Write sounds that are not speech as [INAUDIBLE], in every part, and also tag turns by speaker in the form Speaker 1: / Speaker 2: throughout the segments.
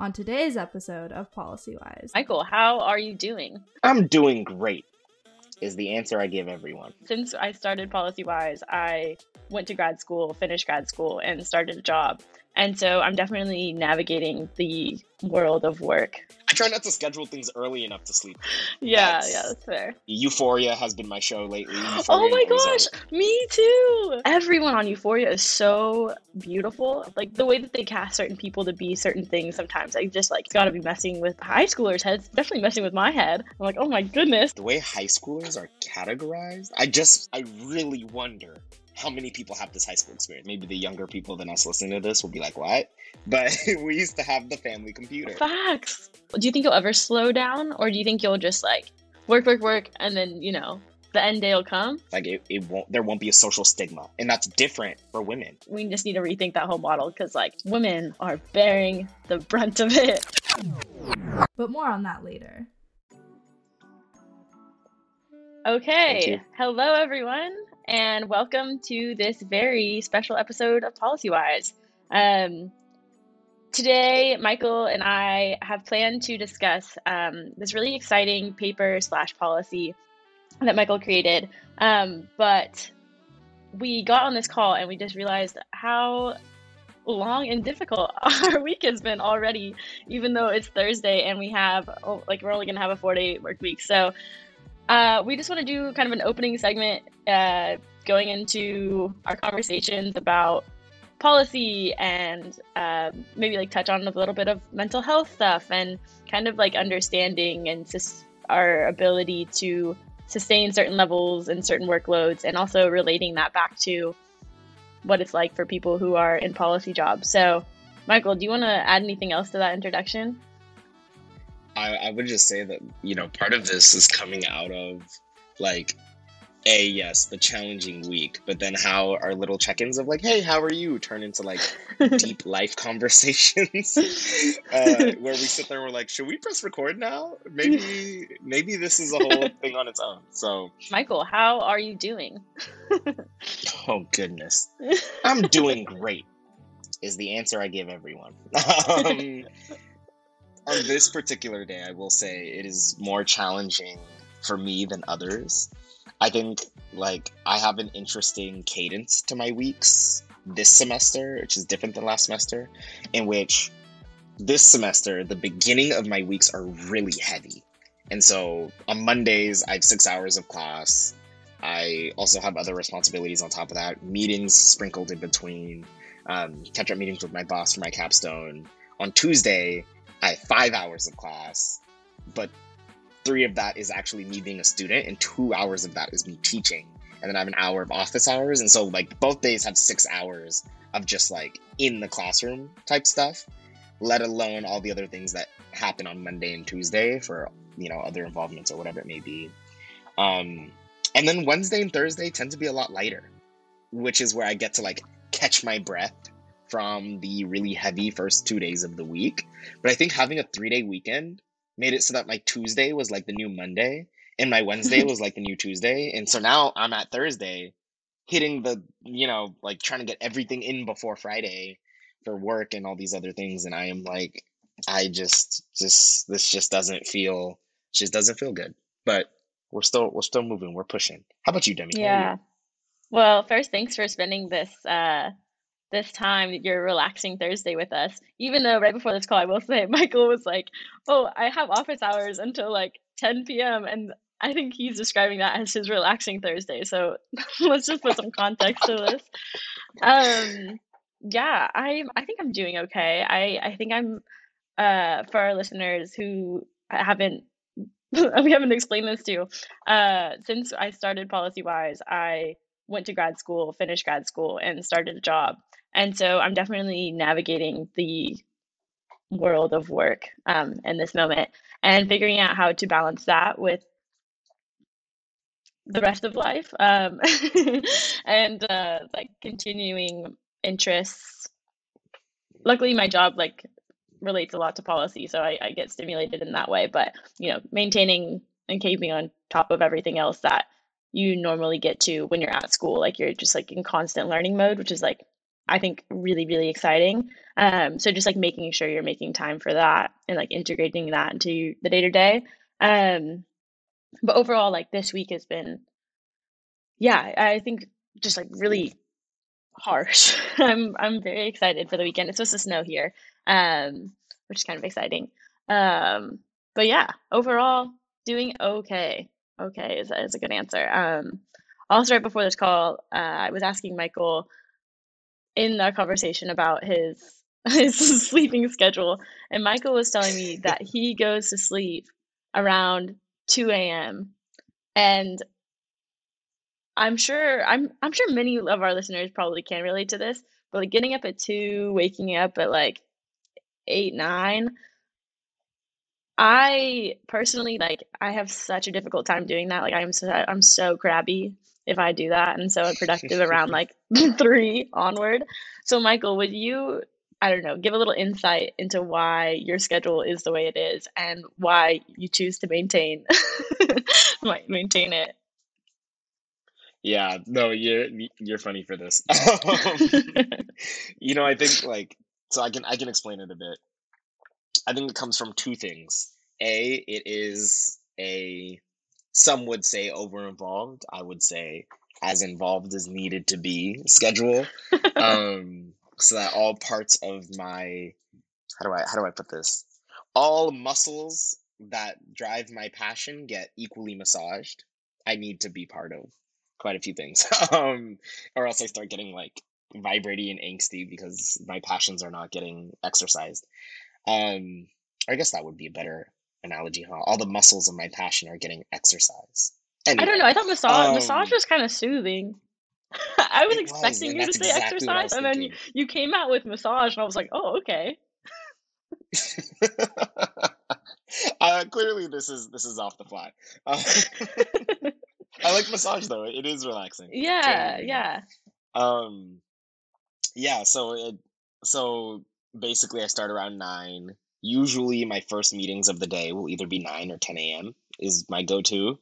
Speaker 1: On today's episode of Policy Wise,
Speaker 2: Michael, how are you doing?
Speaker 3: I'm doing great, is the answer I give everyone.
Speaker 2: Since I started Policy Wise, I went to grad school, finished grad school, and started a job. And so I'm definitely navigating the world of work.
Speaker 3: I try not to schedule things early enough to sleep. [LAUGHS]
Speaker 2: Yeah,
Speaker 3: That's-
Speaker 2: yeah, that's fair.
Speaker 3: Euphoria has been my show lately. [GASPS]
Speaker 2: Oh my gosh, me too. Everyone on Euphoria is so beautiful. Like the way that they cast certain people to be certain things sometimes I just like it's gotta be messing with high schoolers' heads, definitely messing with my head. I'm like, oh my goodness.
Speaker 3: The way high schoolers are categorized, I just, I really wonder how many people have this high school experience. Maybe the younger people than us listening to this will be like, what? But [LAUGHS] we used to have the family computer.
Speaker 2: Facts. Do you think you'll ever slow down or do you think you'll just like work, work, work and then, you know, the end day will come?
Speaker 3: Like, it, it won't, there won't be a social stigma. And that's different for women.
Speaker 2: We just need to rethink that whole model because like women are bearing the brunt of it.
Speaker 1: but more on that later.
Speaker 2: Okay. Hello, everyone, and welcome to this very special episode of Policy Wise. Um, today, Michael and I have planned to discuss um, this really exciting paper slash policy that Michael created. Um, but we got on this call and we just realized how long and difficult [LAUGHS] our week has been already, even though it's Thursday and we have, oh, like, we're only going to have a four day work week. So, uh, we just want to do kind of an opening segment uh, going into our conversations about policy and uh, maybe like touch on a little bit of mental health stuff and kind of like understanding and sus- our ability to sustain certain levels and certain workloads and also relating that back to what it's like for people who are in policy jobs. So, Michael, do you want to add anything else to that introduction?
Speaker 3: I, I would just say that you know part of this is coming out of like a yes the challenging week but then how our little check-ins of like hey how are you? turn into like [LAUGHS] deep life conversations [LAUGHS] uh, where we sit there and we're like should we press record now? Maybe maybe this is a whole thing on its own. So
Speaker 2: Michael, how are you doing?
Speaker 3: oh goodness. [LAUGHS] I'm doing great is the answer i give everyone. Um, on this particular day, I will say it is more challenging for me than others. I think like I have an interesting cadence to my weeks this semester, which is different than last semester, in which this semester the beginning of my weeks are really heavy. And so on Mondays, I have six hours of class. I also have other responsibilities on top of that, meetings sprinkled in between, um, catch up meetings with my boss for my capstone. On Tuesday, I have five hours of class, but three of that is actually me being a student, and two hours of that is me teaching. And then I have an hour of office hours. And so, like, both days have six hours of just like in the classroom type stuff, let alone all the other things that happen on Monday and Tuesday for, you know, other involvements or whatever it may be. Um, and then Wednesday and Thursday tend to be a lot lighter, which is where I get to like catch my breath from the really heavy first two days of the week. But I think having a three day weekend made it so that my Tuesday was like the new Monday and my Wednesday was like the new Tuesday. And so now I'm at Thursday hitting the, you know, like trying to get everything in before Friday for work and all these other things. And I am like, I just, just, this just doesn't feel, just doesn't feel good. But we're still, we're still moving. We're pushing. How about you, Demi? Are you?
Speaker 2: Yeah. Well, first, thanks for spending this uh this time you're relaxing Thursday with us. Even though right before this call, I will say [LAUGHS] Michael was like, "Oh, I have office hours until like 10 p.m." and I think he's describing that as his relaxing Thursday. So [LAUGHS] let's just put some context to this. Um, yeah, I I think I'm doing okay. I I think I'm uh for our listeners who haven't [LAUGHS] we haven't explained this to uh since I started Policy Wise, I went to grad school, finished grad school, and started a job. And so I'm definitely navigating the world of work um, in this moment and figuring out how to balance that with the rest of life um, [LAUGHS] and uh, like continuing interests. Luckily, my job like relates a lot to policy, so I, I get stimulated in that way. But you know, maintaining and keeping on top of everything else that you normally get to when you're at school, like you're just like in constant learning mode, which is like I think really really exciting. Um, so just like making sure you're making time for that and like integrating that into the day to day. But overall, like this week has been, yeah, I think just like really harsh. [LAUGHS] I'm I'm very excited for the weekend. It's supposed to snow here, um, which is kind of exciting. Um, but yeah, overall doing okay. Okay is, is a good answer. Um, also, right before this call, uh, I was asking Michael in the conversation about his [LAUGHS] his sleeping schedule, and Michael was telling me that he goes to sleep around 2 a.m. and I'm sure I'm I'm sure many of our listeners probably can relate to this, but like getting up at two, waking up at like eight, nine. I personally like I have such a difficult time doing that. Like I'm so I'm so crabby if I do that and so productive around [LAUGHS] like [LAUGHS] three onward. So Michael, would you I don't know, give a little insight into why your schedule is the way it is and why you choose to maintain [LAUGHS] maintain it.
Speaker 3: Yeah, no, you're you're funny for this. you know, I think like so I can I can explain it a bit. I think it comes from two things. A, it is a some would say over involved. I would say as involved as needed to be schedule. [LAUGHS] um so that all parts of my how do I how do I put this? All muscles that drive my passion get equally massaged. I need to be part of quite a few things, [LAUGHS] um, or else I start getting like vibrating and angsty because my passions are not getting exercised. Um, I guess that would be a better analogy, huh? All the muscles of my passion are getting exercise.
Speaker 2: Anyway, I don't know. I thought massage um, massage was kind of soothing. [LAUGHS] I was expecting was, you to say exactly exercise, and then you, you came out with massage, and I was like, oh, okay. [LAUGHS]
Speaker 3: uh, clearly, this is this is off the fly. Uh, [LAUGHS] I like massage though; it is relaxing.
Speaker 2: Yeah, yeah.
Speaker 3: Um, yeah. So it so basically, I start around nine. Usually, my first meetings of the day will either be nine or ten a.m. is my go-to.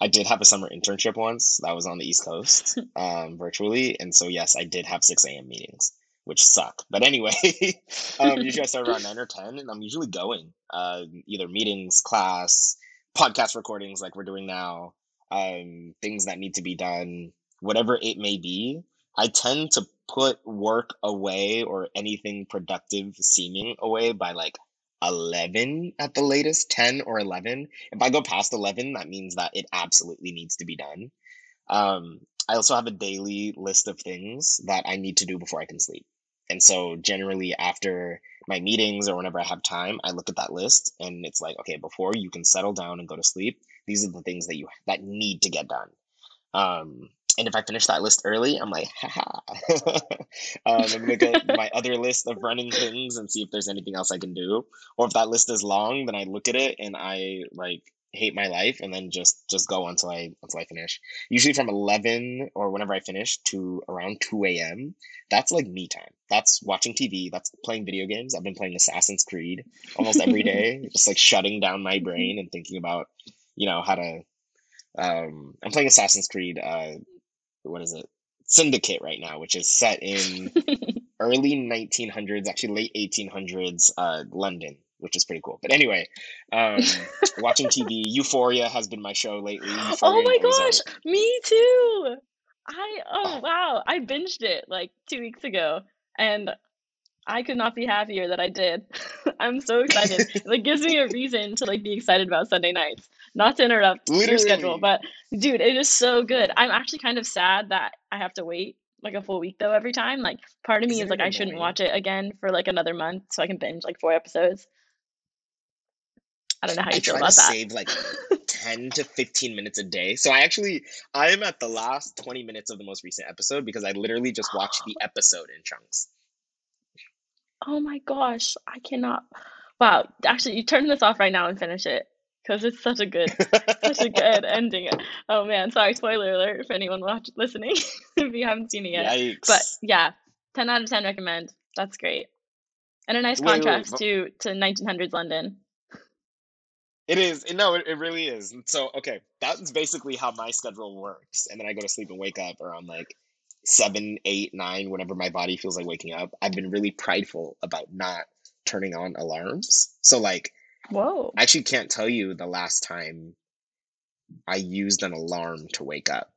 Speaker 3: I did have a summer internship once that was on the East Coast, [LAUGHS] um, virtually, and so yes, I did have six a.m. meetings, which suck. But anyway, [LAUGHS] um, usually I start around nine or ten, and I'm usually going uh, either meetings, class, podcast recordings like we're doing now, um, things that need to be done, whatever it may be. I tend to put work away or anything productive seeming away by like 11 at the latest, 10 or 11. If I go past 11, that means that it absolutely needs to be done. Um, I also have a daily list of things that I need to do before I can sleep. And so generally after my meetings or whenever I have time, I look at that list and it's like, okay, before you can settle down and go to sleep, these are the things that you that need to get done. Um, and if I finish that list early, I'm like, haha. [LAUGHS] um, I'm gonna at [LAUGHS] my other list of running things and see if there's anything else I can do. Or if that list is long, then I look at it and I like hate my life and then just just go until I until I finish. Usually from eleven or whenever I finish to around two a.m. That's like me time. That's watching TV. That's playing video games. I've been playing Assassin's Creed almost every [LAUGHS] day, just like shutting down my brain and thinking about you know how to. Um, I'm playing Assassin's Creed. Uh, what is it? Syndicate right now, which is set in [LAUGHS] early 1900s, actually late 1800s, uh, London, which is pretty cool. But anyway, um, [LAUGHS] watching TV, Euphoria has been my show lately. Oh Euphoria
Speaker 2: oh my gosh, me too. I oh wow, I binged it like two weeks ago, and I could not be happier that I did. [LAUGHS] I'm so excited. it gives me a reason to like be excited about Sunday nights. Not to interrupt Literally. your schedule, but dude, it is so good. I'm actually kind of sad that I have to wait like a full week though every time. Like part of me is, like I shouldn't watch it again for like another month so I can binge like four episodes. I don't know how you I feel about to that.
Speaker 3: Save like [LAUGHS] ten to fifteen minutes a day. So I actually I am at the last twenty minutes of the most recent episode because I literally just watched the [GASPS] episode in chunks.
Speaker 2: Oh my gosh, I cannot. Wow, actually, you turn this off right now and finish it because it's such a good, such a [LAUGHS] good ending. Oh man, sorry, spoiler alert if anyone watch listening [LAUGHS] if you haven't seen it yet. Yikes. But yeah, ten out of ten recommend. That's great, and a nice wait, contrast wait, to to 1900s London.
Speaker 3: It is no, it, it really is. So okay, that's basically how my schedule works, and then I go to sleep and wake up around like seven, eight, nine, whenever my body feels like waking up, I've been really prideful about not turning on alarms. So like
Speaker 2: Whoa.
Speaker 3: I actually can't tell you the last time I used an alarm to wake up.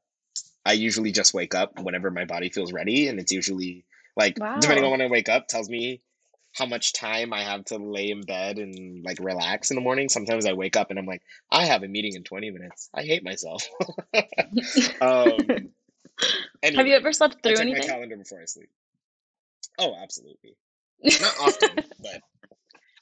Speaker 3: I usually just wake up whenever my body feels ready, and it's usually like depending on when I wake up, tells me how much time I have to lay in bed and like relax in the morning. Sometimes I wake up and I'm like, I have a meeting in 20 minutes. I hate myself. [LAUGHS] um, [LAUGHS]
Speaker 2: Have you ever slept
Speaker 3: I
Speaker 2: through
Speaker 3: check my
Speaker 2: anything?
Speaker 3: calendar before I sleep. Oh, absolutely. Not often, [LAUGHS] but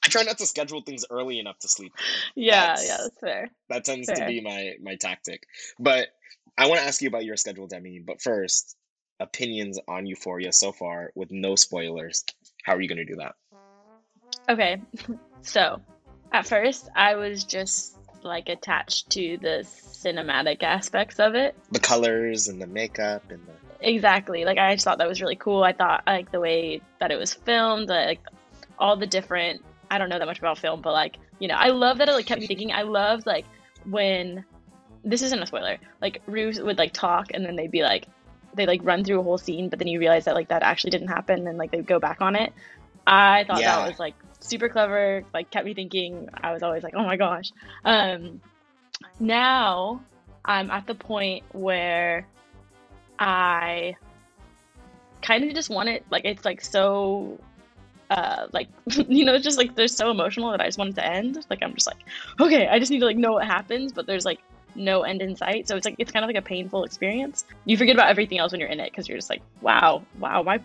Speaker 3: I try not to schedule things early enough to sleep.
Speaker 2: Yeah, yeah,
Speaker 3: That's
Speaker 2: that's fair.
Speaker 3: that tends to be my my tactic. But I want to ask you about your schedule, Demi. But first, opinions on Euphoria so far with no spoilers. How are you going to do that?
Speaker 2: Okay, [LAUGHS] so at first I was just like attached to the cinematic aspects of it.
Speaker 3: The colors and the makeup and the
Speaker 2: Exactly. Like I just thought that was really cool. I thought like the way that it was filmed, like all the different. I don't know that much about film, but like you know, I love that it like kept me [LAUGHS] thinking. I loved like when this isn't a spoiler. Like Rue would like talk, and then they'd be like, they like run through a whole scene, but then you realize that like that actually didn't happen, and like they go back on it. I thought
Speaker 3: Yeah.
Speaker 2: that was like super clever. Like kept me thinking. I was always like, oh my gosh. Um, now I'm at the point where I kind of just want it like it's like so uh like [LAUGHS] you know just like they're so emotional that I just want it to end. Like I'm just like, okay, I just need to like know what happens, but there's like no end in sight. So it's like it's kind of like a painful experience. You forget about everything else when you're in it because you're just like, wow, wow, my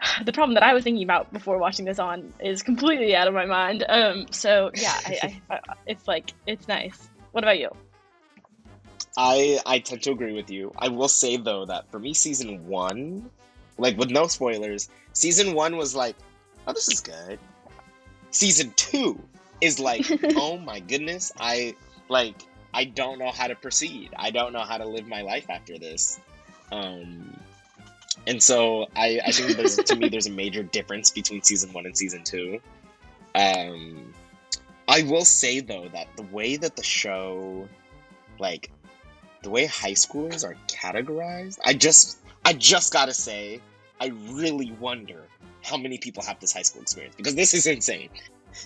Speaker 2: [SIGHS] the problem that I was thinking about before watching this on is completely out of my mind. Um, so yeah, I, I, I, [LAUGHS] it's like it's nice. What about you?
Speaker 3: I I tend to agree with you. I will say though that for me, season one, like with no spoilers, season one was like, oh, this is good. Season two is like, [LAUGHS] oh my goodness, I like I don't know how to proceed. I don't know how to live my life after this. Um, and so I I think there's to me there's a major difference between season one and season two. Um, I will say though that the way that the show, like the way high schoolers are categorized, I just I just gotta say, I really wonder how many people have this high school experience because this is insane. [LAUGHS]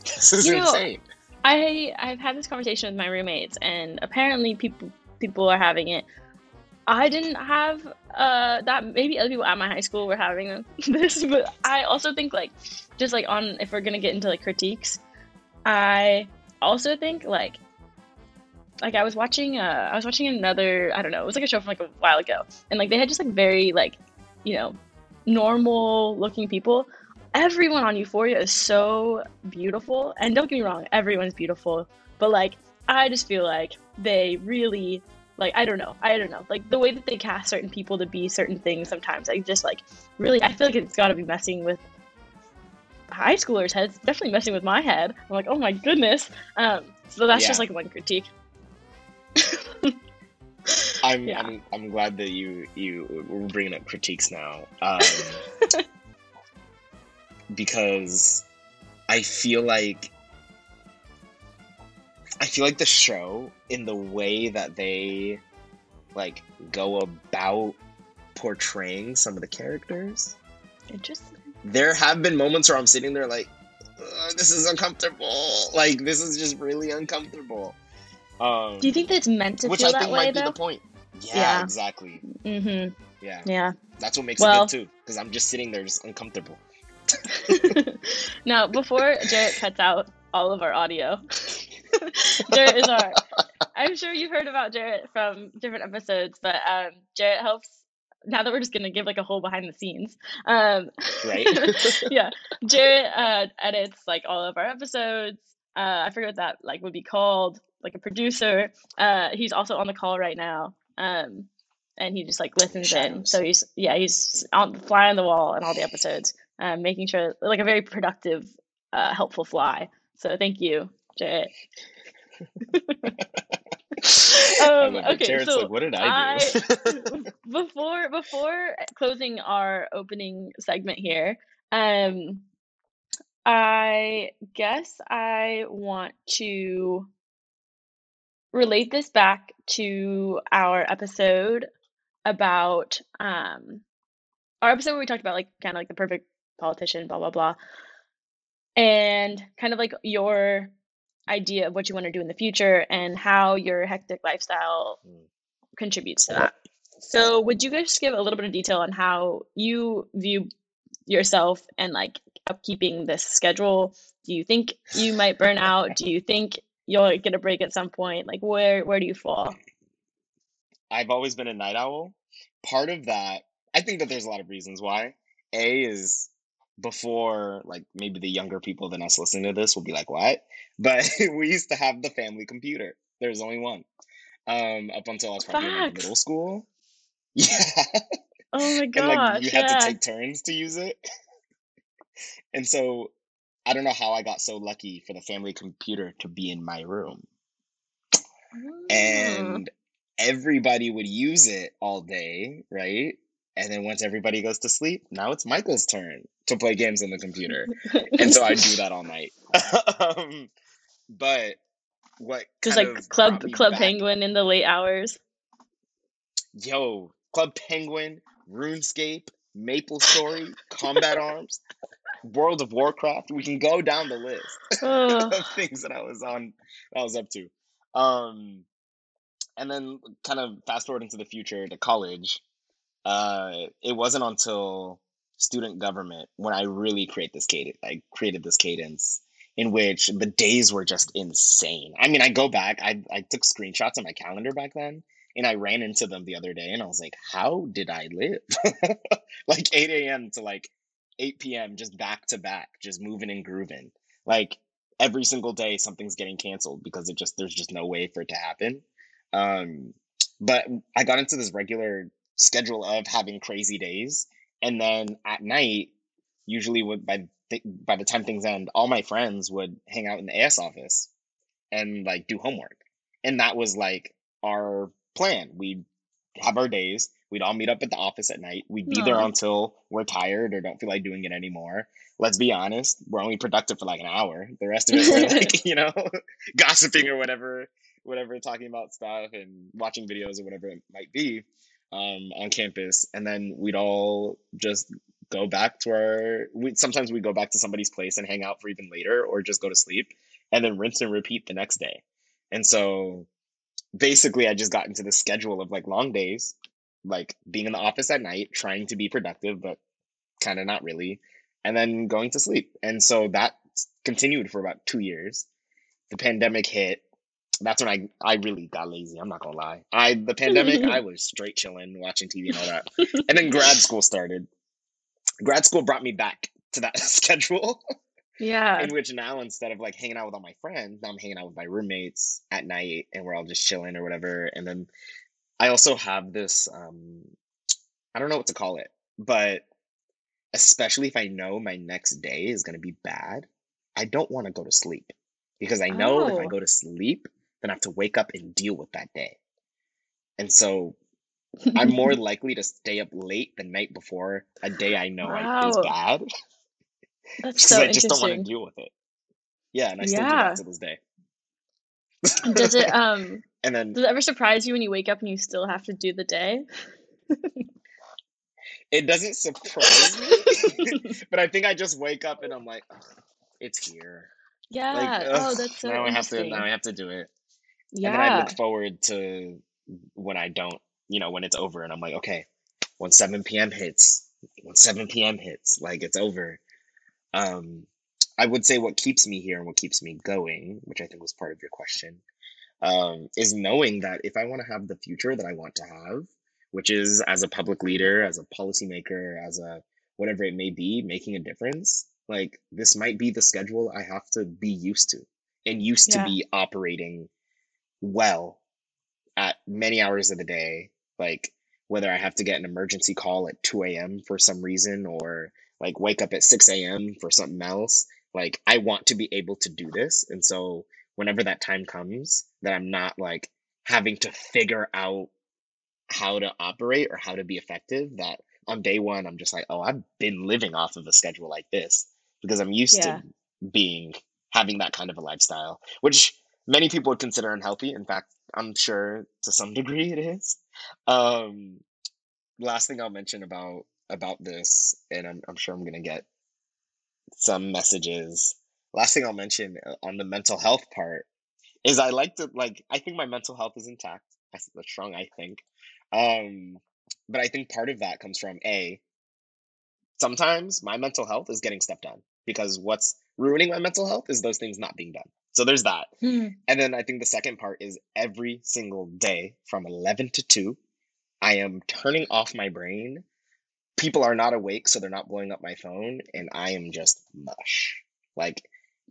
Speaker 3: This is
Speaker 2: You know,
Speaker 3: insane.
Speaker 2: I I've had this conversation with my roommates, and apparently people people are having it. I didn't have uh that. Maybe other people at my high school were having [LAUGHS] this, but I also think like just like on if we're gonna get into like critiques, I also think like like I was watching uh I was watching another I don't know it was like a show from like a while ago, and like they had just like very like you know normal looking people everyone on Euphoria is so beautiful. And don't get me wrong, everyone's beautiful. But like, I just feel like they really, like, I don't know. I don't know. Like, the way that they cast certain people to be certain things sometimes, I just like, really, I feel like it's gotta be messing with high schoolers' heads. Definitely messing with my head. I'm like, oh my goodness. Um, so that's
Speaker 3: Yeah.
Speaker 2: just like one critique. [LAUGHS]
Speaker 3: I'm,
Speaker 2: Yeah.
Speaker 3: I'm I'm glad that you you we're bringing up critiques now, um, [LAUGHS] because I feel like I feel like the show in the way that they like go about portraying some of the characters.
Speaker 2: Interesting.
Speaker 3: There have been moments where I'm sitting there like, this is uncomfortable. Like this is just really uncomfortable. Um,
Speaker 2: Do you think that it's meant to
Speaker 3: which
Speaker 2: feel
Speaker 3: I
Speaker 2: that
Speaker 3: think
Speaker 2: way
Speaker 3: might be
Speaker 2: though?
Speaker 3: the point. Yeah,
Speaker 2: Yeah.
Speaker 3: exactly.
Speaker 2: Mm-hmm.
Speaker 3: Yeah,
Speaker 2: Yeah.
Speaker 3: that's what makes
Speaker 2: Well-
Speaker 3: it good too. Because I'm just sitting there, just uncomfortable. [LAUGHS]
Speaker 2: now, before Jarrett cuts out all of our audio, [LAUGHS] Jarrett is our. I'm sure you've heard about Jarrett from different episodes, but um, Jarrett helps. Now that we're just gonna give like a whole behind the scenes, um,
Speaker 3: Right. [LAUGHS]
Speaker 2: yeah, Jarrett uh, edits like all of our episodes. Uh, I forget what that like would be called, like a producer. Uh, he's also on the call right now, um, and he just like listens in. So he's yeah, he's on fly on the wall in all the episodes, um, making sure like a very productive, uh, helpful fly. So thank you, Jarrett. [LAUGHS] Um, okay,
Speaker 3: Jarrett's
Speaker 2: so
Speaker 3: like, what did I do? [LAUGHS]
Speaker 2: before before closing our opening segment here, um, I guess I want to relate this back to our episode about um our episode where we talked about like kind of like the perfect politician, blah blah blah, and kind of like your idea of what you want to do in the future and how your hectic lifestyle
Speaker 3: Mm.
Speaker 2: contributes to that. So, would you guys give a little bit of detail on how you view yourself and like upkeeping this schedule? Do you think you might burn out? Do you think you'll get a break at some point? Like, where where do you fall?
Speaker 3: I've always been a night owl. Part of that, I think that there's a lot of reasons why. A is before, like maybe the younger people than us listening to this will be like, "What?" But [LAUGHS] we used to have the family computer. There's only one. Um, up until I was probably in like middle school. [LAUGHS] Yeah,
Speaker 2: Oh my god
Speaker 3: like you had to take turns to use it. [LAUGHS] And so I don't know how I got so lucky for the family computer to be in my room.
Speaker 2: Mm.
Speaker 3: and everybody would use it all day, right? And then once everybody goes to sleep, now it's Michael's turn to play games on the computer. And so I do that all night. [LAUGHS] um, but what
Speaker 2: Just
Speaker 3: kind
Speaker 2: like Club Club
Speaker 3: back-
Speaker 2: Penguin in the late hours.
Speaker 3: Yo, Club Penguin, RuneScape, Maple Story, Combat Arms, World of Warcraft. We can go down the list. [LAUGHS]
Speaker 2: Oh,
Speaker 3: of things that I was on, I was up to. Um, and then kind of fast forward into the future to college. Uh, it wasn't until student government when I really create this cadence. I created this cadence in which the days were just insane. I mean, I go back. I I took screenshots of my calendar back then, and I ran into them the other day, and I was like, "How did I live?" [LAUGHS] like 8 a.m. to like 8 p.m. just back to back, just moving and grooving. Like every single day, something's getting canceled because it just there's just no way for it to happen. Um, but I got into this regular schedule of having crazy days, and then at night, usually would by th- by the time things end, all my friends would hang out in the AS office and like do homework, and that was like our plan. We'd have our days. We'd all meet up at the office at night. We'd be there until we're tired or don't feel like doing it anymore. Let's be honest, we're only productive for like an hour. The rest of it, [LAUGHS] like, you know, [LAUGHS] gossiping or whatever, whatever, talking about stuff and watching videos or whatever it might be um, on campus. And then we'd all just go back to our, we sometimes we'd go back to somebody's place and hang out for even later or just go to sleep and then rinse and repeat the next day. And so basically I just got into the schedule of like long days, like being in the office at night, trying to be productive, but kind of not really, and then going to sleep. And so that continued for about two years. The pandemic hit. That's when I I really got lazy. I'm not gonna lie. I the pandemic I [LAUGHS] was straight chilling, watching TV and all that. And then grad school started. Grad school brought me back to that [LAUGHS] schedule
Speaker 2: yeah.
Speaker 3: in which now instead of like hanging out with all my friends, now I'm hanging out with my roommates at night and we're all just chilling or whatever. And then I also have this um I don't know what to call it, but especially if I know my next day is gonna be bad, I don't want to go to sleep. Because I know if I
Speaker 2: Oh.
Speaker 3: go to sleep, then I have to wake up and deal with that day. And so I'm more [LAUGHS] likely to stay up late the night before a day I know I, is bad
Speaker 2: That's
Speaker 3: because
Speaker 2: so
Speaker 3: I just don't want to deal with it. Yeah, and I still do
Speaker 2: Yeah.
Speaker 3: that to this day.
Speaker 2: Does it [LAUGHS] um
Speaker 3: And then
Speaker 2: does it ever surprise you when you wake up and you still have to do the day?
Speaker 3: it doesn't surprise me, [LAUGHS] but I think I just wake up and I'm like, it's here.
Speaker 2: Yeah.
Speaker 3: Like,
Speaker 2: oh, that's so
Speaker 3: now I have to now I have to do it. Yeah. And then I look forward to when I don't, you know, when it's over, and I'm like, okay, when 7 p.m. hits, when 7 p.m. hits, like it's over. Um, I would say what keeps me here and what keeps me going, which I think was part of your question, um, is knowing that if I want to have the future that I want to have, which is as a public leader, as a policymaker, as a whatever it may be, making a difference, like this might be the schedule I have to be used to and used
Speaker 2: Yeah.
Speaker 3: to be operating well at many hours of the day, like whether I have to get an emergency call at 2 a.m. for some reason or like wake up at 6 a.m. for something else. Like I want to be able to do this. And so whenever that time comes, that I'm not like having to figure out how to operate or how to be effective, that on day one, I'm just like, oh, I've been living off of a schedule like this because I'm used
Speaker 2: Yeah.
Speaker 3: to being having that kind of a lifestyle, which many people would consider unhealthy. In fact, I'm sure to some [LAUGHS] degree it is. Um, last thing I'll mention about about this, and I'm I'm sure I'm gonna get some messages. Last thing I'll mention uh, on the mental health part is I like to like I think my mental health is intact. That's strong. I think, um, but I think part of that comes from a. Sometimes my mental health is getting stuff done because what's ruining my mental health is those things not being done. So there's that.
Speaker 2: Hmm.
Speaker 3: And then I think the second part is every single day from 11 to 2, I am turning off my brain. People are not awake, so they're not blowing up my phone, and I am just mush. Like,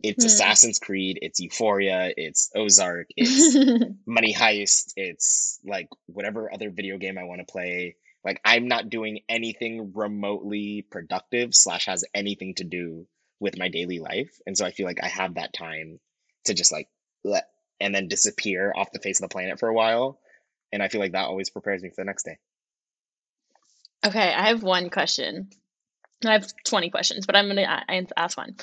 Speaker 3: it's
Speaker 2: Hmm.
Speaker 3: Assassin's Creed, it's Euphoria, it's Ozark, [LAUGHS] it's Money Heist, it's like whatever other video game I want to play. Like, I'm not doing anything remotely productive, slash, has anything to do with my daily life. And so I feel like I have that time to just like let and then disappear off the face of the planet for a while. And I feel like that always prepares me for the next day.
Speaker 2: Okay, I have one question. I have 20 questions, but I'm going to ask one.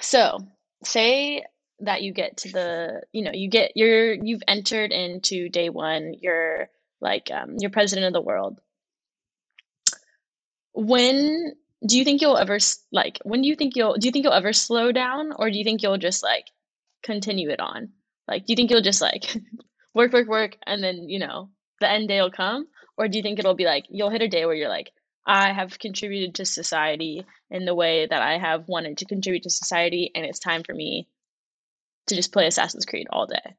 Speaker 2: So, say that you get to the, you know, you get you're you've entered into day 1, you're like um you're president of the world. When do you think you'll ever like when do you think you'll do you think you'll ever slow down or do you think you'll just like continue it on? Like do you think you'll just like [LAUGHS] work work work and then, you know, the end day will come or do you think it'll be like you'll hit a day where you're like I have contributed to society in the way that I have wanted to contribute to society and it's time for me to just play Assassin's Creed all day.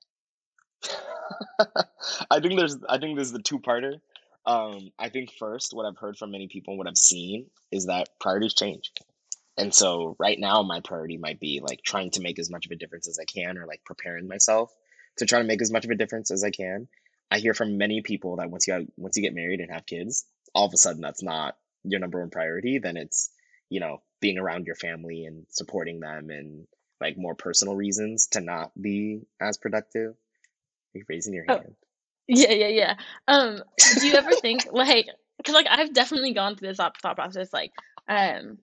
Speaker 2: [LAUGHS]
Speaker 3: I think there's I think there's the two parter. Um, I think first what I've heard from many people what I've seen is that priorities change. And so right now my priority might be like trying to make as much of a difference as I can or like preparing myself to try to make as much of a difference as I can. I hear from many people that once you got, once you get married and have kids, all of a sudden that's not your number one priority. Then it's, you know, being around your family and supporting them and like more personal reasons to not be as productive. You're raising your
Speaker 2: Oh.
Speaker 3: hand.
Speaker 2: Yeah, yeah, yeah. Um, do you ever think [LAUGHS] like because like I've definitely gone through this thought, thought process like um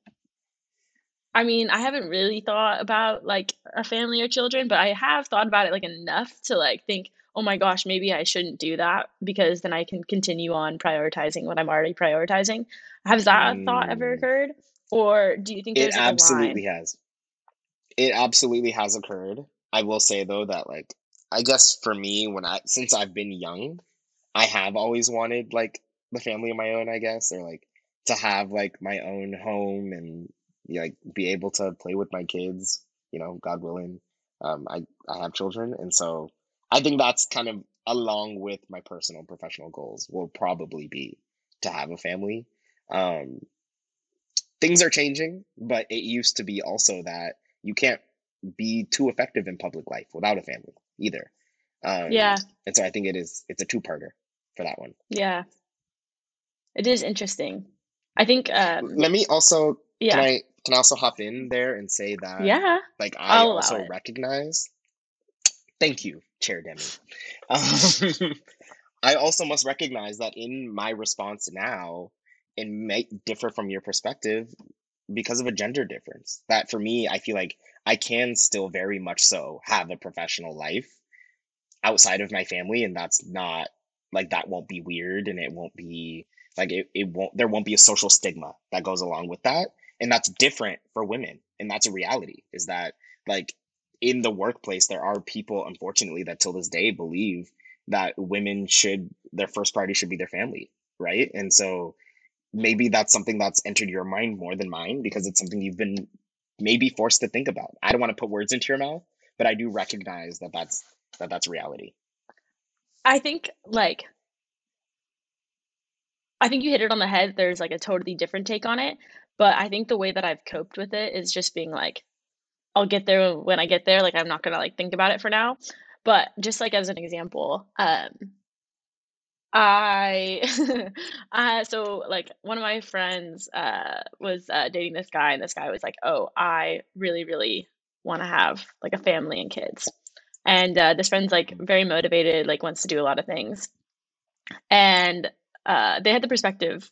Speaker 2: I mean, I haven't really thought about like a family or children, but I have thought about it like enough to like think, oh my gosh, maybe I shouldn't do that because then I can continue on prioritizing what I'm already prioritizing. Has that thought ever
Speaker 3: Mm.
Speaker 2: occurred? Or do you think
Speaker 3: It
Speaker 2: there's like a
Speaker 3: absolutely has. It absolutely has occurred. I will say though that like I guess for me when I since I've been young, I have always wanted like the family of my own, I guess, or like to have like my own home and like be able to play with my kids, you know, God willing. Um, I I have children, and so I think that's kind of along with my personal and professional goals will probably be to have a family. Um, things are changing, but it used to be also that you can't be too effective in public life without a family either. Um,
Speaker 2: Yeah,
Speaker 3: and so I think it is it's a two-parter for that one.
Speaker 2: yeah. It is interesting. I think um
Speaker 3: Let me also
Speaker 2: Yeah. can.
Speaker 3: I can I also hop in there and say that
Speaker 2: Yeah,
Speaker 3: like I
Speaker 2: I'll
Speaker 3: also recognize. Thank you, Chair Demi. Um, [LAUGHS] I also must recognize that in my response now, it might differ from your perspective because of a gender difference. That for me, I feel like I can still very much so have a professional life outside of my family, and that's not like that won't be weird and it won't be like it, it won't there won't be a social stigma that goes along with that. And that's different for women. And that's a reality, is that like in the workplace there are people unfortunately that till this day believe that women should their first priority should be their family, right? And so maybe that's something that's entered your mind more than mine because it's something you've been maybe forced to think about. I don't want to put words into your mouth, but I do recognize that that's that that's reality.
Speaker 2: I think like I think you hit it on the head. There's like a totally different take on it, but I think the way that I've coped with it is just being like, I'll get there when I get there. Like I'm not gonna like think about it for now. But just like as an example, um, I, [LAUGHS] uh, so like one of my friends uh was uh, dating this guy, and this guy was like, "Oh, I really, really want to have like a family and kids." And uh, this friend's like very motivated, like wants to do a lot of things, and uh, they had the perspective,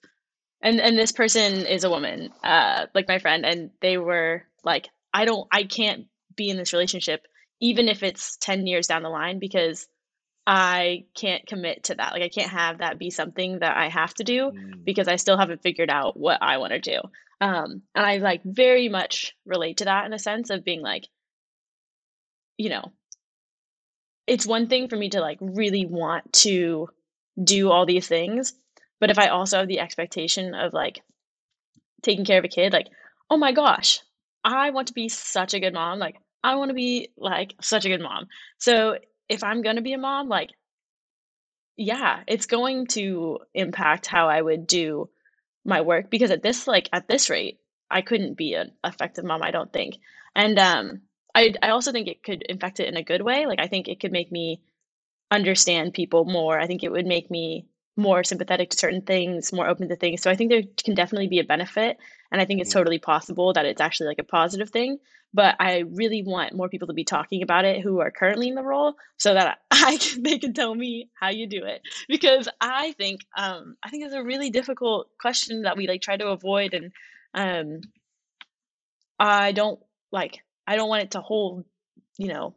Speaker 2: and and this person is a woman, uh, like my friend, and they were like, "I don't, I can't be in this relationship, even if it's ten years down the line, because." I can't commit to that. Like I can't have that be something that I have to do
Speaker 3: Mm.
Speaker 2: because I still haven't figured out what I want to do. Um, and I like very much relate to that in a sense of being like, you know, it's one thing for me to like really want to do all these things, but if I also have the expectation of like taking care of a kid, like, oh my gosh, I want to be such a good mom. Like, I want to be like such a good mom. So if I'm going to be a mom, like, yeah, it's going to impact how I would do my work because at this like at this rate, I couldn't be an effective mom, I don't think. And um I I also think it could infect it in a good way. Like I think it could make me understand people more. I think it would make me more sympathetic to certain things, more open to things. So I think there can definitely be a benefit and I think it's
Speaker 3: Mm.
Speaker 2: totally possible that it's actually like a positive thing, but I really want more people to be talking about it who are currently in the role so that [LAUGHS] I can, they can tell me how you do it because I think um I think it's a really difficult question that we like try to avoid and um I don't like I don't want it to hold, you know,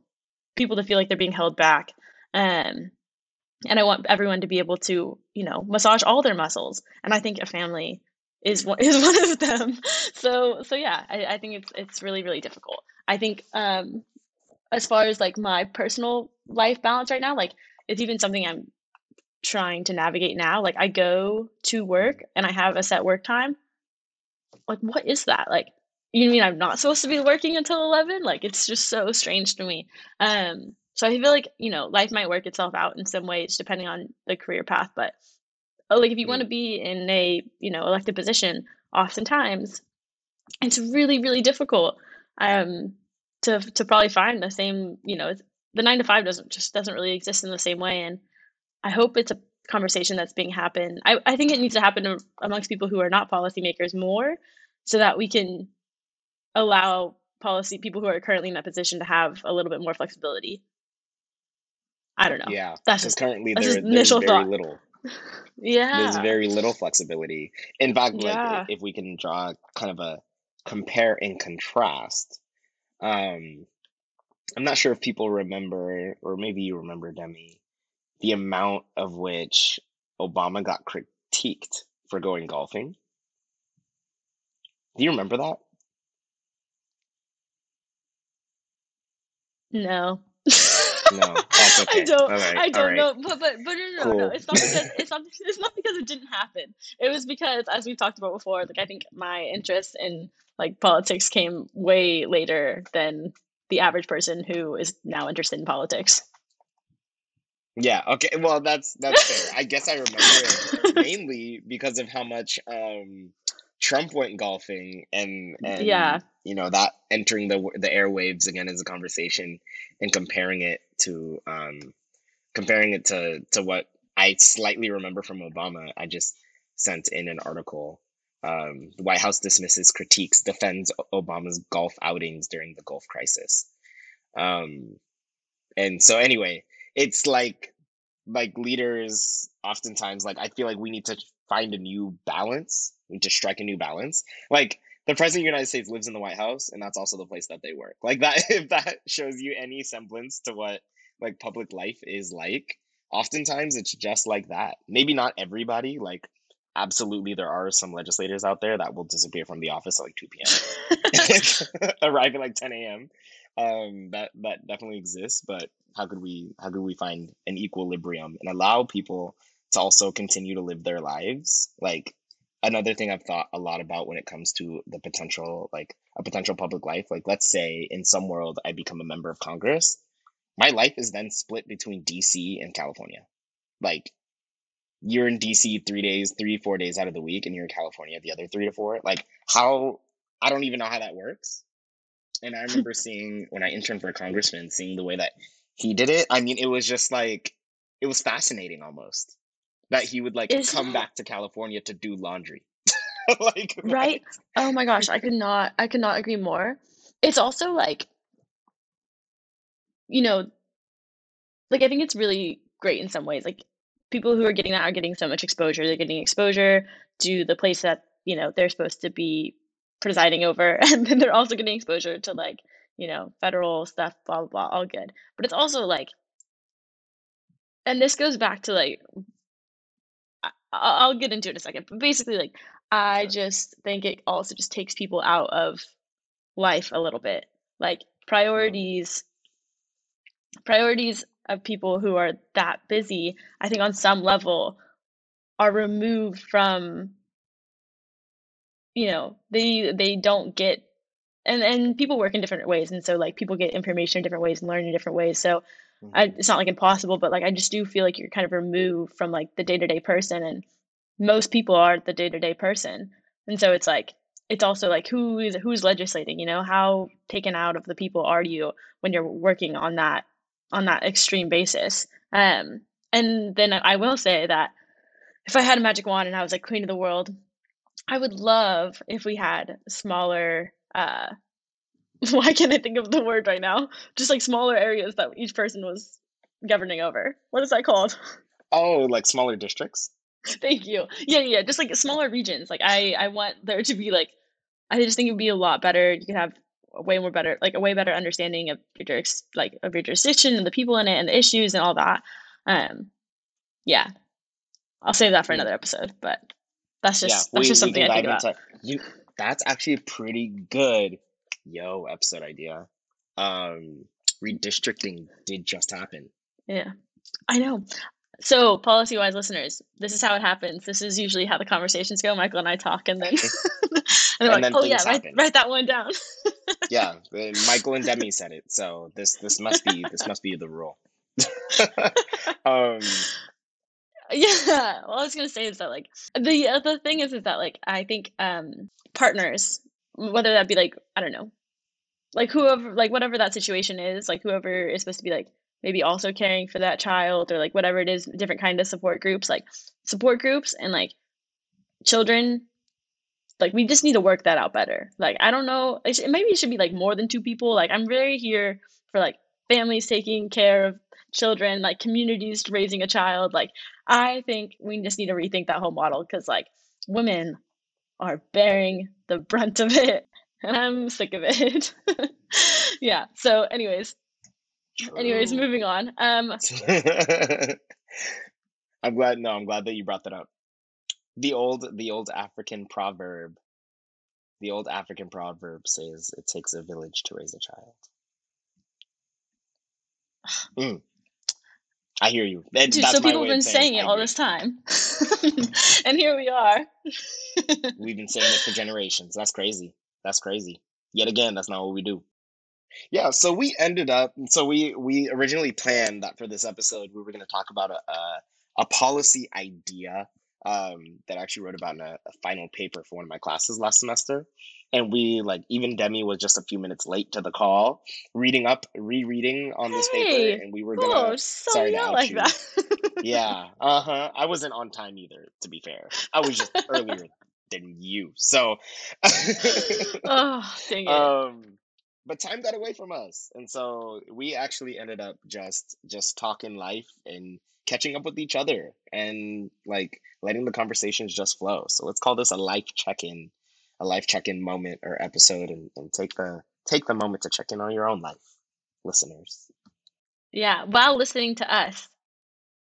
Speaker 2: people to feel like they're being held back. Um and I want everyone to be able to, you know, massage all their muscles. And I think a family is one [LAUGHS] is one of them. So so yeah, I, I think it's it's really, really difficult. I think um as far as like my personal life balance right now, like it's even something I'm trying to navigate now. Like I go to work and I have a set work time. Like what is that? Like you mean I'm not supposed to be working until 11? Like it's just so strange to me. Um so I feel like, you know, life might work itself out in some ways depending on the career path, but oh, like if you want to
Speaker 3: Mm.
Speaker 2: be in a, you know, elected position, oftentimes it's really, really difficult um to to probably find the same, you know, it's, the 9 to 5 doesn't just doesn't really exist in the same way and I hope it's a conversation that's being happened. I, I think it needs to happen amongst people who are not policymakers more so that we can allow policy people who are currently in that position to have a little bit more flexibility. I don't know.
Speaker 3: Yeah,
Speaker 2: That's just
Speaker 3: currently
Speaker 2: that's
Speaker 3: there
Speaker 2: just
Speaker 3: there's very
Speaker 2: thought.
Speaker 3: little. [LAUGHS]
Speaker 2: Yeah, there's
Speaker 3: very little flexibility. In fact, like
Speaker 2: Yeah.
Speaker 3: if we can draw kind of a compare and contrast, um, I'm not sure if people remember, or maybe you remember, Demi, the amount of which Obama got critiqued for going golfing. Do you remember that?
Speaker 2: No.
Speaker 3: No, that's [LAUGHS]
Speaker 2: I don't
Speaker 3: right,
Speaker 2: I don't
Speaker 3: right,
Speaker 2: know. But but but no no no no. It's not because [LAUGHS] it's not it's not because it didn't happen. It was because as we've talked about before, like I think my interest in like politics came way later than the average person who is now interested in politics.
Speaker 3: Yeah, okay. Well, that's that's fair. I guess I remember it [LAUGHS] mainly because of how much um Trump went golfing and
Speaker 2: Yeah.
Speaker 3: you know that entering the the airwaves again as a conversation and comparing it to um comparing it to to what I slightly remember from Obama. I just sent in an article. Um, the White House dismisses critiques, defends Obama's golf outings during the Gulf crisis. Um, and so anyway, it's like like leaders oftentimes like I feel like we need to find a new balance. To strike a new balance. Like the president of the United States lives in the White House, and that's also the place that they work. Like that, [LAUGHS] if that shows you any semblance to what like public life is like, oftentimes it's just like that. Maybe not everybody. Like absolutely, there are some legislators out there that will disappear from the office at like two p.m. [LAUGHS] [LAUGHS] arrive at like 10 a.m. Um, that that definitely exists, but how could we how could we find an equilibrium and allow people to also continue to live their lives? Like another thing I've thought a lot about when it comes to the potential like a potential public life. Like let's say in some world I become a member of Congress, my life is then split between DC and California. Like you're in DC three days, three, four days out of the week, and you're in California the other three to four. Like how I don't even know how that works. And I remember [LAUGHS] seeing when I interned for a congressman, seeing the way that he did it. I mean, it was just like it was fascinating almost that he would like
Speaker 2: Isn't
Speaker 3: come back to California to do laundry. [LAUGHS] like
Speaker 2: Right? Oh my gosh, I could not I could not agree more. It's also like you know, like I think it's really great in some ways. Like people who are getting that are getting so much exposure. They're getting exposure to the place that, you know, they're supposed to be presiding over. [LAUGHS] And then they're also getting exposure to like, you know, federal stuff, blah blah blah, all good. But it's also like and this goes back to like I- I- I'll get into it in a second, but basically like I
Speaker 3: Sure.
Speaker 2: just think it also just takes people out of life a little bit. Like priorities priorities of people who are that busy, I think on some level are removed from you know, they they don't get and and people work in different ways and so like people get information in different ways and learn in different ways. So I,
Speaker 3: Mhm.
Speaker 2: it's not like impossible, but like I just do feel like you're kind of removed from like the day to day person, and most people are the day to day person, and so it's like it's also like who is who's legislating, you know, how taken out of the people are you when you're working on that on that extreme basis. Um, and then I will say that if I had a magic wand and I was like queen of the world, I would love if we had smaller. Uh, [LAUGHS] why can't I think of the word right now? Just like smaller areas that each person was governing over. What is that called?
Speaker 3: Oh, like smaller districts. [LAUGHS]
Speaker 2: Thank you. Yeah, yeah, just like smaller regions. Like I, I want there to be like, I just think it'd be a lot better. You could have a way more better, like a way better understanding of your like of your jurisdiction and the people in it and the issues and all that. Um, yeah, I'll save that for another episode. But that's
Speaker 3: Yeah,
Speaker 2: just
Speaker 3: we,
Speaker 2: that's just something I think about.
Speaker 3: into you. That's actually pretty good yo episode idea. Um, redistricting did just happen.
Speaker 2: Yeah, I know. So, policy wise listeners, this is how it happens. This is usually how the conversations go. Michael and I talk, and then, [LAUGHS] [LAUGHS] and they're
Speaker 3: And
Speaker 2: like,
Speaker 3: then
Speaker 2: oh, yeah, write, write that one down.
Speaker 3: Yeah, [LAUGHS] uh, Michael and Demi said it, so this this must be this must be the rule. um,
Speaker 2: yeah. Well, I was going to say is that, like, the, uh, the thing is, is that, like, I think um, partners, whether that be, like, I don't know, like, whoever, like, whatever that situation is, like, whoever is supposed to be, like, maybe also caring for that child or, like, whatever it is, different kind of support groups, like, support groups and, like, children like we just need to work that out better. Like i don't know it sh- maybe it should be like more than two people. Like i'm very here for like families taking care of children like communities raising a child. Like i think we just need to rethink that whole model because like women are bearing the brunt of it and [LAUGHS] i'm sick of it [LAUGHS] yeah so anyways anyways moving on um [LAUGHS]
Speaker 3: I'm glad. No, I'm glad that you brought that up. The old, the old African proverb, the old African proverb says, "It takes a village to raise a child." [SIGHS] Mm, I hear you. That-
Speaker 2: dude
Speaker 3: that's
Speaker 2: so people have been saying
Speaker 3: I
Speaker 2: it all this time [LAUGHS] and here we are [LAUGHS]
Speaker 3: We've been saying it for generations. That's crazy. That's crazy. Yet again, that's not what we do. Yeah, so we ended up. So we we originally planned that for this episode we were going to talk about a, a a policy idea um, that I actually wrote about in a, a final paper for one of my classes last semester. And we like even Demi was just a few minutes late to the call, reading up, rereading on this
Speaker 2: Hey,
Speaker 3: paper, and we were gonna.
Speaker 2: Oh, so
Speaker 3: sorry to
Speaker 2: not like
Speaker 3: you.
Speaker 2: that.
Speaker 3: Yeah, [LAUGHS] uh huh. I wasn't on time either. To be fair, I was just earlier than you. So,
Speaker 2: oh, dang it. [LAUGHS]
Speaker 3: um, but time got away from us, and so we actually ended up just just talking life and catching up with each other, and like letting the conversations just flow. So let's call this a life check-in, a life check-in moment or episode, and, and take the take the moment to check in on your own life, listeners.
Speaker 2: yeah, while listening to us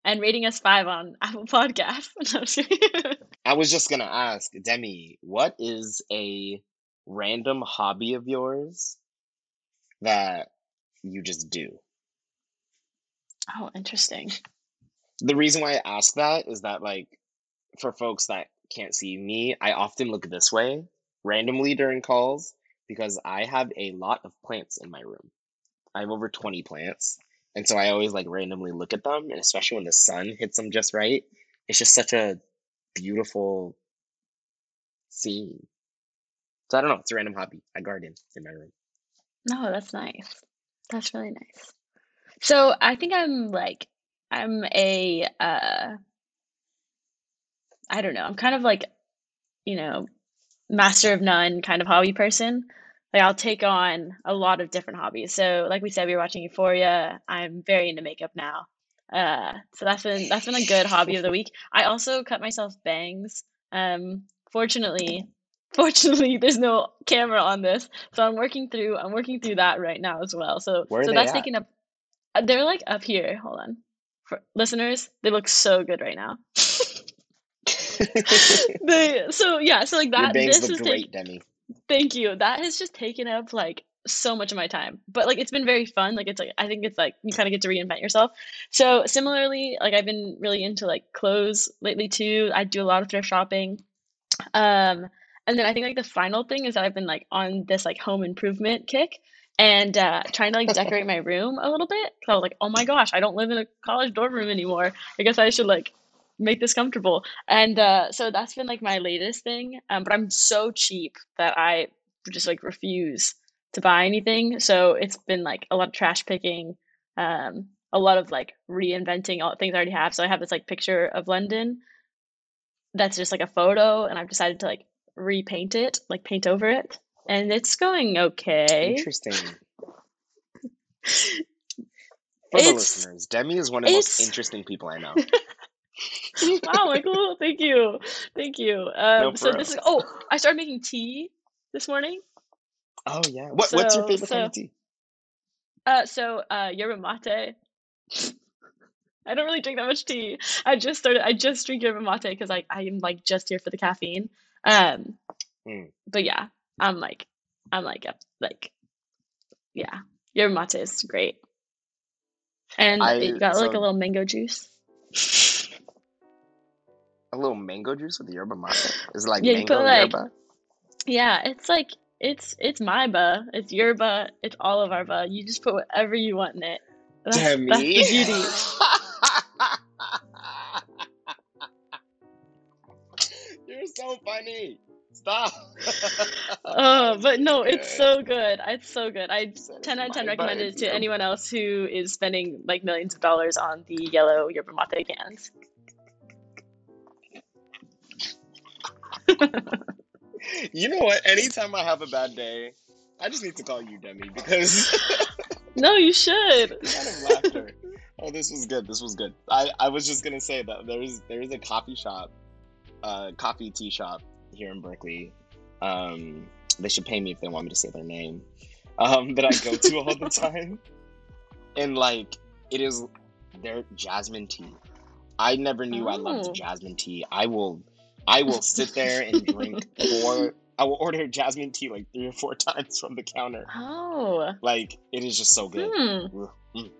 Speaker 2: and rating us five on [LAUGHS] Apple podcast No, I'm just kidding. [LAUGHS]
Speaker 3: I was just gonna ask Demi, what is a random hobby of yours that you just do?
Speaker 2: oh, interesting.
Speaker 3: The reason why I ask that is that, like, for folks that can't see me, I often look this way randomly during calls because I have a lot of plants in my room. I have over 20 plants. And so I always like randomly look at them, and especially when the sun hits them just right, it's just such a beautiful scene. So I don't know, it's a random hobby. I garden in my room.
Speaker 2: No, that's nice. That's really nice. So I think I'm like I'm a uh I don't know. I'm kind of like, you know, master of none kind of hobby person. Like I'll take on a lot of different hobbies. So like we said, we were watching Euphoria. I'm very into makeup now. Uh, so that's been that's been a good hobby of the week. I also cut myself bangs. Um, fortunately, fortunately, [LAUGHS] there's no camera on this, so I'm working through I'm working through that right now as well. So
Speaker 3: Where
Speaker 2: so that's
Speaker 3: at?
Speaker 2: taking up. uh, They're like up here. Hold on. for listeners, they look so good right now. [LAUGHS] they so yeah, so like that this is
Speaker 3: great,
Speaker 2: take,
Speaker 3: Demi.
Speaker 2: thank you. That has just taken up like so much of my time. But like it's been very fun. Like it's like I think it's like you kind of get to reinvent yourself. So similarly, like I've been really into like clothes lately too. I do a lot of thrift shopping. Um and then I think like the final thing is that I've been like on this like home improvement kick and uh trying to like decorate my room a little bit. Cause I was like, oh my gosh, I don't live in a college dorm room anymore. I guess I should like make this comfortable. And uh so that's been like my latest thing. Um but I'm so cheap that I just like refuse to buy anything. So it's been like a lot of trash picking, um, a lot of like reinventing all things I already have. So I have this like picture of London that's just like a photo, and I've decided to like repaint it, like paint over it, and it's going okay.
Speaker 3: Interesting. [LAUGHS] For the listeners, Demi is one of the most interesting people I know. [LAUGHS]
Speaker 2: wow, Michael, [LAUGHS] thank you, thank you.
Speaker 3: No,
Speaker 2: Um, so
Speaker 3: for
Speaker 2: this is oh, I started making tea this morning.
Speaker 3: Oh yeah. What What's your
Speaker 2: So
Speaker 3: favorite kind of tea?
Speaker 2: uh so uh yerba mate. I don't really drink that much tea. I just started. I just drink yerba mate because I I am like just here for the caffeine. Um,
Speaker 3: Mm.
Speaker 2: but yeah, I'm like I'm like up like yeah, yerba mate is great, and
Speaker 3: I
Speaker 2: it got like a little mango juice.
Speaker 3: a little mango juice with the yerba mate. Is like
Speaker 2: Yeah, you put
Speaker 3: mango
Speaker 2: like
Speaker 3: yerba?
Speaker 2: yeah, it's like it's it's my ba, it's yerba, it's all of our ba. You just put whatever you want in it. That's that's the beauty. [LAUGHS]
Speaker 3: so funny. Stop. [LAUGHS]
Speaker 2: Uh, but no, it's so good. It's so good. I
Speaker 3: Says
Speaker 2: 10 out of 10 recommend it to
Speaker 3: Yep.
Speaker 2: anyone else who is spending like millions of dollars on the yellow yerba mate cans.
Speaker 3: You know what? Anytime I have a bad day, I just need to call you Demi because [LAUGHS]
Speaker 2: No, you should. [LAUGHS]
Speaker 3: the amount of laughter. Oh, this was good. This was good. I, I was just gonna say that there's there's a coffee shop, uh, coffee tea shop here in Berkeley. Um, they should pay me if they want me to say their name. Um, that I go to all the [LAUGHS] time, and like it is their jasmine tea. I never knew I loved
Speaker 2: Oh.
Speaker 3: jasmine tea. I will, I will sit there and drink [LAUGHS] four. I will order jasmine tea like three or four [LAUGHS] times from the counter.
Speaker 2: Oh.
Speaker 3: Like it is just so good.
Speaker 2: Hmm.
Speaker 3: Mm,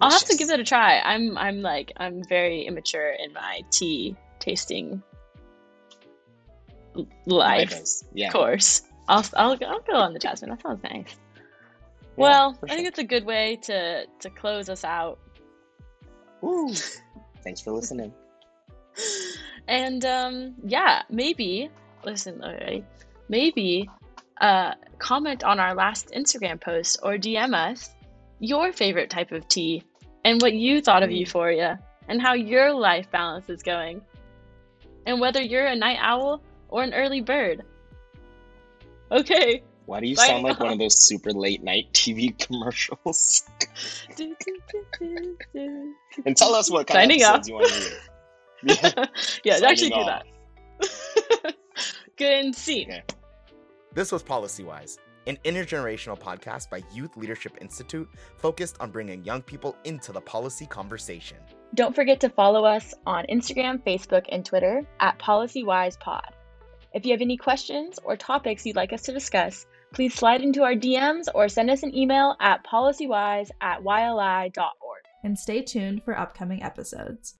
Speaker 2: I'll have to give it a try. I'm I'm like I'm very immature in my tea tasting life.
Speaker 3: Yeah.
Speaker 2: Of course. I'll I'll I'll go on the jasmine. That sounds nice.
Speaker 3: Yeah,
Speaker 2: Well,
Speaker 3: for
Speaker 2: I think it's a good way to to close us out.
Speaker 3: Woo. Thanks for listening. [LAUGHS]
Speaker 2: And um yeah, maybe listen, alright. Maybe uh comment on our last Instagram post or DM us your favorite type of tea and what you thought of. Euphoria and how your life balance is going. And whether you're a night owl or an early bird. Okay.
Speaker 3: Why do you
Speaker 2: Signing
Speaker 3: sound like one of [LAUGHS] those super late night TV [LAUGHS] commercials? [LAUGHS] And tell us what kind
Speaker 2: Signing
Speaker 3: of
Speaker 2: off.
Speaker 3: episodes you want to hear. Yeah.
Speaker 2: yeah,
Speaker 3: Signing
Speaker 2: actually do
Speaker 3: off.
Speaker 2: that. Good and scene.
Speaker 3: Okay.
Speaker 4: This was Policy Wise, an intergenerational podcast by Youth Leadership Institute focused on bringing young people into the policy conversation.
Speaker 5: Don't forget to follow us on Instagram, Facebook, and Twitter at PolicyWisePod. If you have any questions or topics you'd like us to discuss, please slide into our DMs or send us an email at policywise at yli.org.
Speaker 1: And stay tuned for upcoming episodes.